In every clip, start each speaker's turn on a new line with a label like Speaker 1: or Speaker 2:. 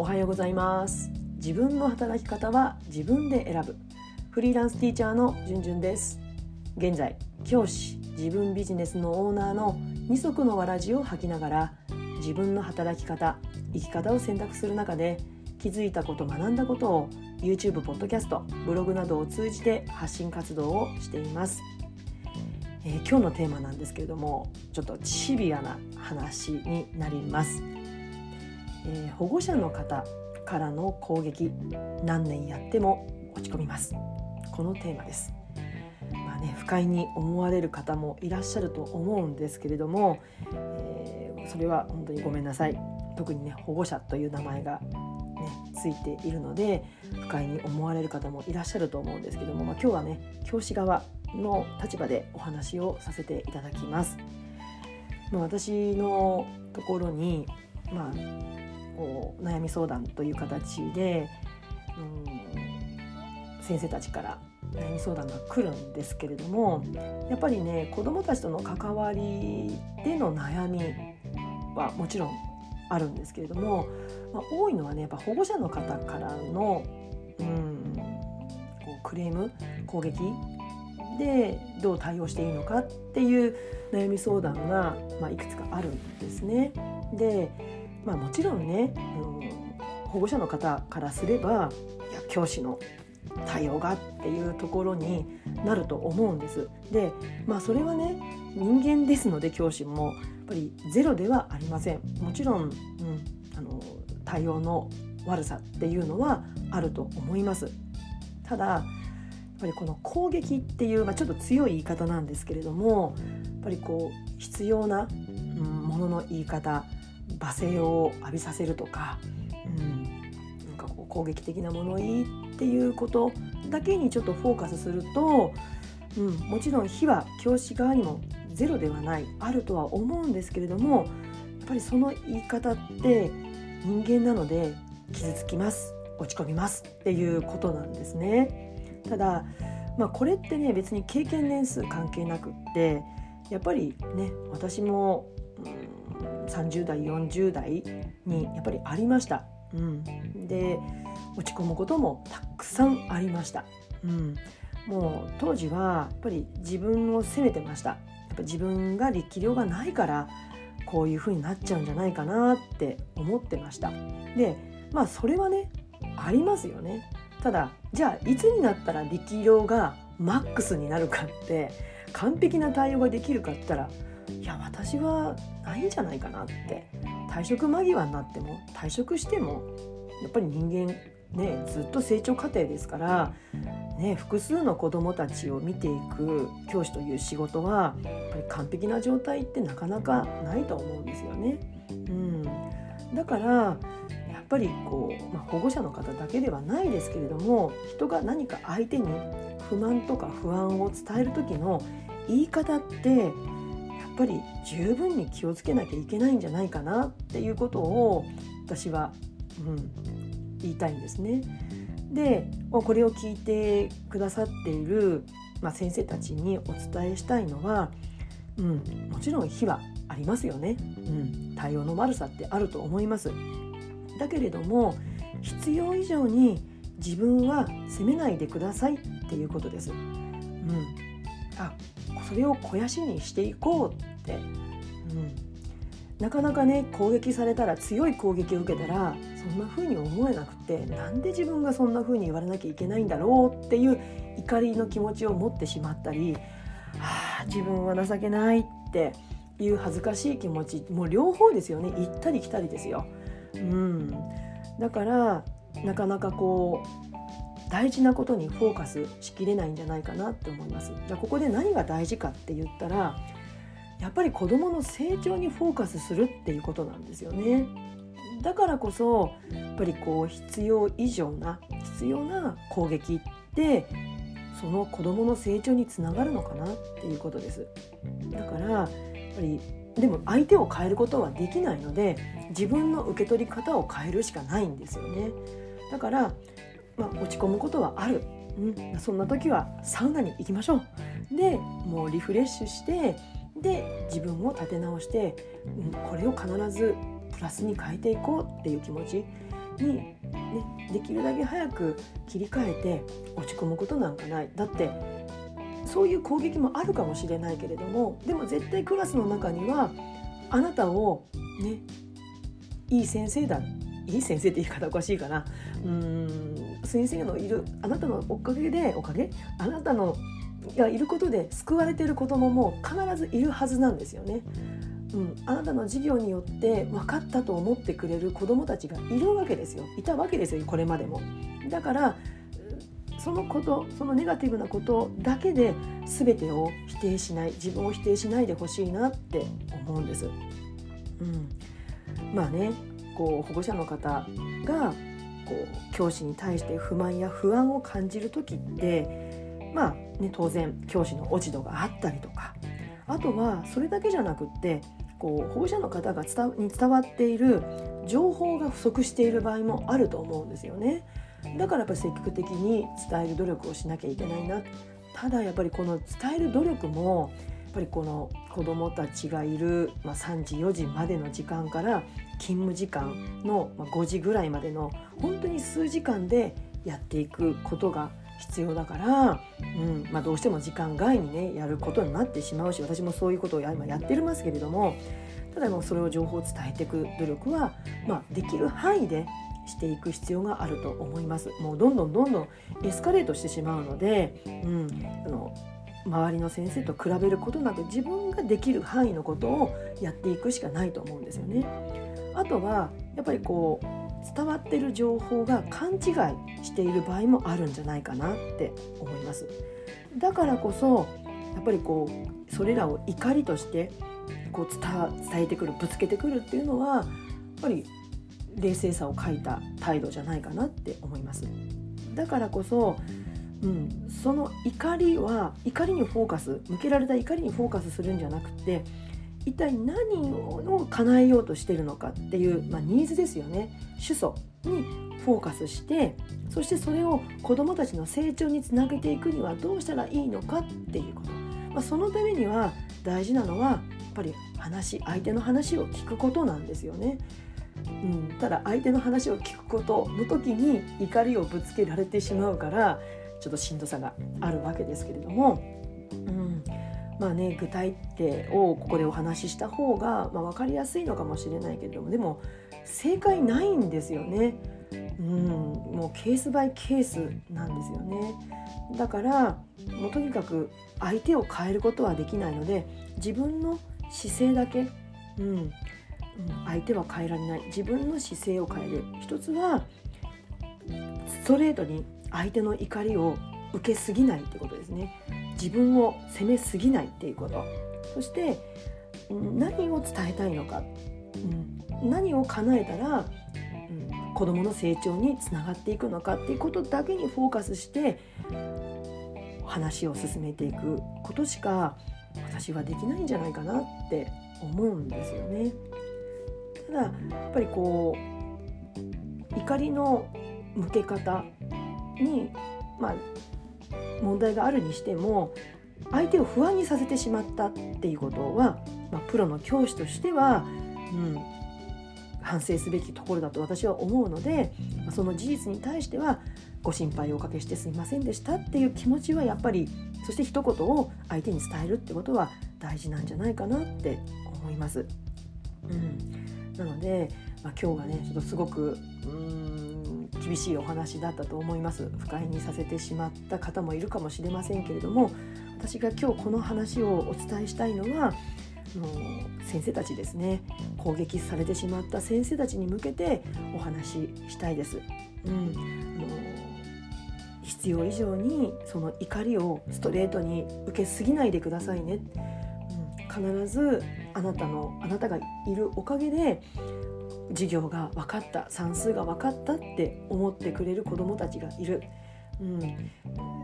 Speaker 1: おはようございます。自分の働き方は自分で選ぶ。フリーランスティーチャーのじゅんじゅんです。現在教師自分ビジネスのオーナーの二足のわらじを履きながら自分の働き方生き方を選択する中で気づいたこと学んだことを YouTube、ポッドキャスト、ブログなどを通じて発信活動をしています、えー、今日のテーマなんですけれどもちょっとシビアな話になります。えー、保護者の方からの攻撃何年やっても落ち込みます。このテーマです。まあね不快に思われる方もいらっしゃると思うんですけれども、えー、それは本当にごめんなさい。特にね保護者という名前がねついているので不快に思われる方もいらっしゃると思うんですけども、まあ、今日はね教師側の立場でお話をさせていただきます。まあ、私のところに、まあ、こう悩み相談という形で、うん、先生たちから悩み相談が来るんですけれどもやっぱりね子どもたちとの関わりでの悩みはもちろんあるんですけれども、まあ、多いのはねやっぱ保護者の方からの、うん、こうクレーム攻撃でどう対応していいのかっていう悩み相談が、まあ、いくつかあるんですね。でまあ、もちろんね、あの保護者の方からすればいや教師の対応がっていうところになると思うんです。でまあそれはね人間ですので教師もやっぱりゼロではありません。もちろん、うん、あの対応の悪さっていうのはあると思います。ただやっぱりこの攻撃っていう、まあ、ちょっと強い言い方なんですけれどもやっぱりこう必要な、ものの言い方罵声を浴びさせるとか,、うん、なんかこう攻撃的な物言いっていうことだけにちょっとフォーカスすると、うん、もちろん火は教師側にもゼロではないあるとは思うんですけれどもやっぱりその言い方って人間なので傷つきます落ち込みますっていうことなんですね。ただまあ、これってね別に経験年数関係なくってやっぱりね私もうん30代40代にやっぱりありました。うん、で落ち込むこともたくさんありました。うん、もう当時はやっぱり自分を責めてました。やっぱ自分が力量がないからこういう風になっちゃうんじゃないかなって思ってました。でまあそれはねありますよね。ただじゃあいつになったら力量がマックスになるかって完璧な対応ができるかって言ったらいや私はないんじゃないかなって退職間際になっても退職してもやっぱり人間ねずっと成長過程ですから、ね、複数の子どもたちを見ていく教師という仕事はやっぱり完璧な状態ってなかなかないと思うんですよね。うん、だからっぱりこう、まあ、保護者の方だけではないですけれども人が何か相手に不満とか不安を伝える時の言い方ってやっぱり十分に気をつけなきゃいけないんじゃないかなっていうことを私は、うん、言いたいんですね。でこれを聞いてくださっている、まあ、先生たちにお伝えしたいのは、うん、もちろん非はありますよね、うん、対応の悪さってあると思います。だけれども必要以上に自分は責めないでくださいっていうことです。うん、あそれを肥やしにしていこうって、うん、なかなかね攻撃されたら強い攻撃を受けたらそんな風に思えなくてなんで自分がそんな風に言われなきゃいけないんだろうっていう怒りの気持ちを持ってしまったり、はあ、自分は情けないっていう恥ずかしい気持ちもう両方ですよね行ったり来たりですよ。うん、だからなかなかこう大事なことにフォーカスしきれないんじゃないかなって思います。じゃあここで何が大事かって言ったらやっぱり子どもの成長にフォーカスするっていうことなんですよね。だからこそやっぱりこう必要以上な必要な攻撃ってその子どもの成長につながるのかなっていうことです。だからやっぱりでも相手を変えることはできないので自分の受け取り方を変えるしかないんですよね。だからまあ、落ち込むことはある、うん、そんな時はサウナに行きましょう。でもうリフレッシュしてで自分を立て直して、うん、これを必ずプラスに変えていこうっていう気持ちに、ね、できるだけ早く切り替えて落ち込むことなんかない。だってそういう攻撃もあるかもしれないけれどもでも絶対クラスの中にはあなたをねいい先生だいい先生って言い方おかしいかなうん先生のいるあなたのおかげでおかげ？あなたのがいることで救われてる子供も必ずいるはずなんですよね。うん、あなたの授業によって分かったと思ってくれる子どもたちがいるわけですよいたわけですよこれまでも。だからそのことそのネガティブなことだけで全てを否定しない自分を否定しないでほしいなって思うんです。うん、まあねこう保護者の方がこう教師に対して不満や不安を感じる時ってまあね当然教師の落ち度があったりとかあとはそれだけじゃなくってこう保護者の方がに伝わっている情報が不足している場合もあると思うんですよね。だからやっぱり積極的に伝える努力をしなきゃいけないな。ただやっぱりこの伝える努力もやっぱりこの子どもたちがいる、まあ、3時4時までの時間から勤務時間の5時ぐらいまでの本当に数時間でやっていくことが必要だから、うんまあ、どうしても時間外にねやることになってしまうし私もそういうことを今やってるますけれどもただもうそれを情報を伝えていく努力は、まあ、できる範囲でしていく必要があると思います。もうどんどんどんどんエスカレートしてしまうので、うん、あの周りの先生と比べることなく自分ができる範囲のことをやっていくしかないと思うんですよね。あとはやっぱりこう伝わってる情報が勘違いしている場合もあるんじゃないかなって思います。だからこそやっぱりこうそれらを怒りとしてこう伝えてくるぶつけてくるっていうのはやっぱり冷静さを欠いた態度じゃないかなって思います。だからこそ、うん、その怒りは怒りにフォーカス向けられた怒りにフォーカスするんじゃなくて一体何を叶えようとしてるのかっていう、まあ、ニーズですよね主訴にフォーカスしてそしてそれを子どもたちの成長につなげていくにはどうしたらいいのかっていうこと、まあ、そのためには大事なのはやっぱり話相手の話を聞くことなんですよね。うん、ただ相手の話を聞くことの時に怒りをぶつけられてしまうからちょっとしんどさがあるわけですけれども、うん、まあね具体例をここでお話しした方が、まあ、分かりやすいのかもしれないけれどもでも正解ないんですよね。うん、もうケースバイケースなんですよね。だからもうとにかく相手を変えることはできないので自分の姿勢だけ、うん、相手は変えられない。自分の姿勢を変える。一つはストレートに相手の怒りを受けすぎないってことですね。自分を責めすぎないっていうこと。そして何を伝えたいのか、うん、何を叶えたら、うん、子どもの成長につながっていくのかっていうことだけにフォーカスして話を進めていくことしか私はできないんじゃないかなって思うんですよね。ただやっぱりこう怒りの向け方にまあ問題があるにしても相手を不安にさせてしまったっていうことは、まあ、プロの教師としては、うん、反省すべきところだと私は思うのでその事実に対してはご心配をおかけしてすみませんでしたっていう気持ちはやっぱりそして一言を相手に伝えるってことは大事なんじゃないかなって思います。うんなので、まあ、今日はねちょっとすごくうん厳しいお話だったと思います不快にさせてしまった方もいるかもしれませんけれども私が今日この話をお伝えしたいのはの先生たちですね攻撃されてしまった先生たちに向けてお話ししたいです。うん、あの必要以上にその怒りをストレートに受けすぎないでくださいね。うん必ずあなたのあなたがいるおかげで授業が分かった算数が分かったって思ってくれる子どもたちがいる、うん、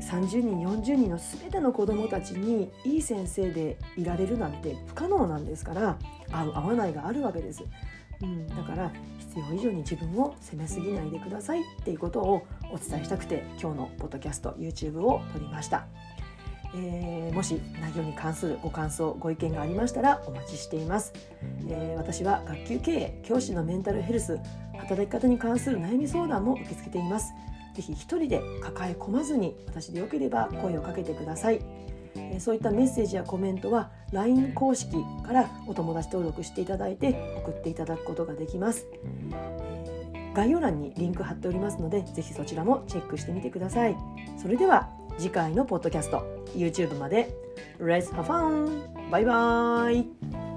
Speaker 1: 30人40人の全ての子どもたちにいい先生でいられるなんて不可能なんですから合う合わないがあるわけです。うん、だから必要以上に自分を責めすぎないでくださいっていうことをお伝えしたくて今日のポッドキャスト YouTube を撮りました。えー、もし内容に関するご感想ご意見がありましたらお待ちしています、えー、私は学級経営教師のメンタルヘルス働き方に関する悩み相談も受け付けています。ぜひ一人で抱え込まずに私でよければ声をかけてください。そういったメッセージやコメントは LINE 公式からお友達登録していただいて送っていただくことができます。概要欄にリンク貼っておりますのでぜひそちらもチェックしてみてください。それでは次回のポッドキャスト YouTube まで Let's have fun! バイバイ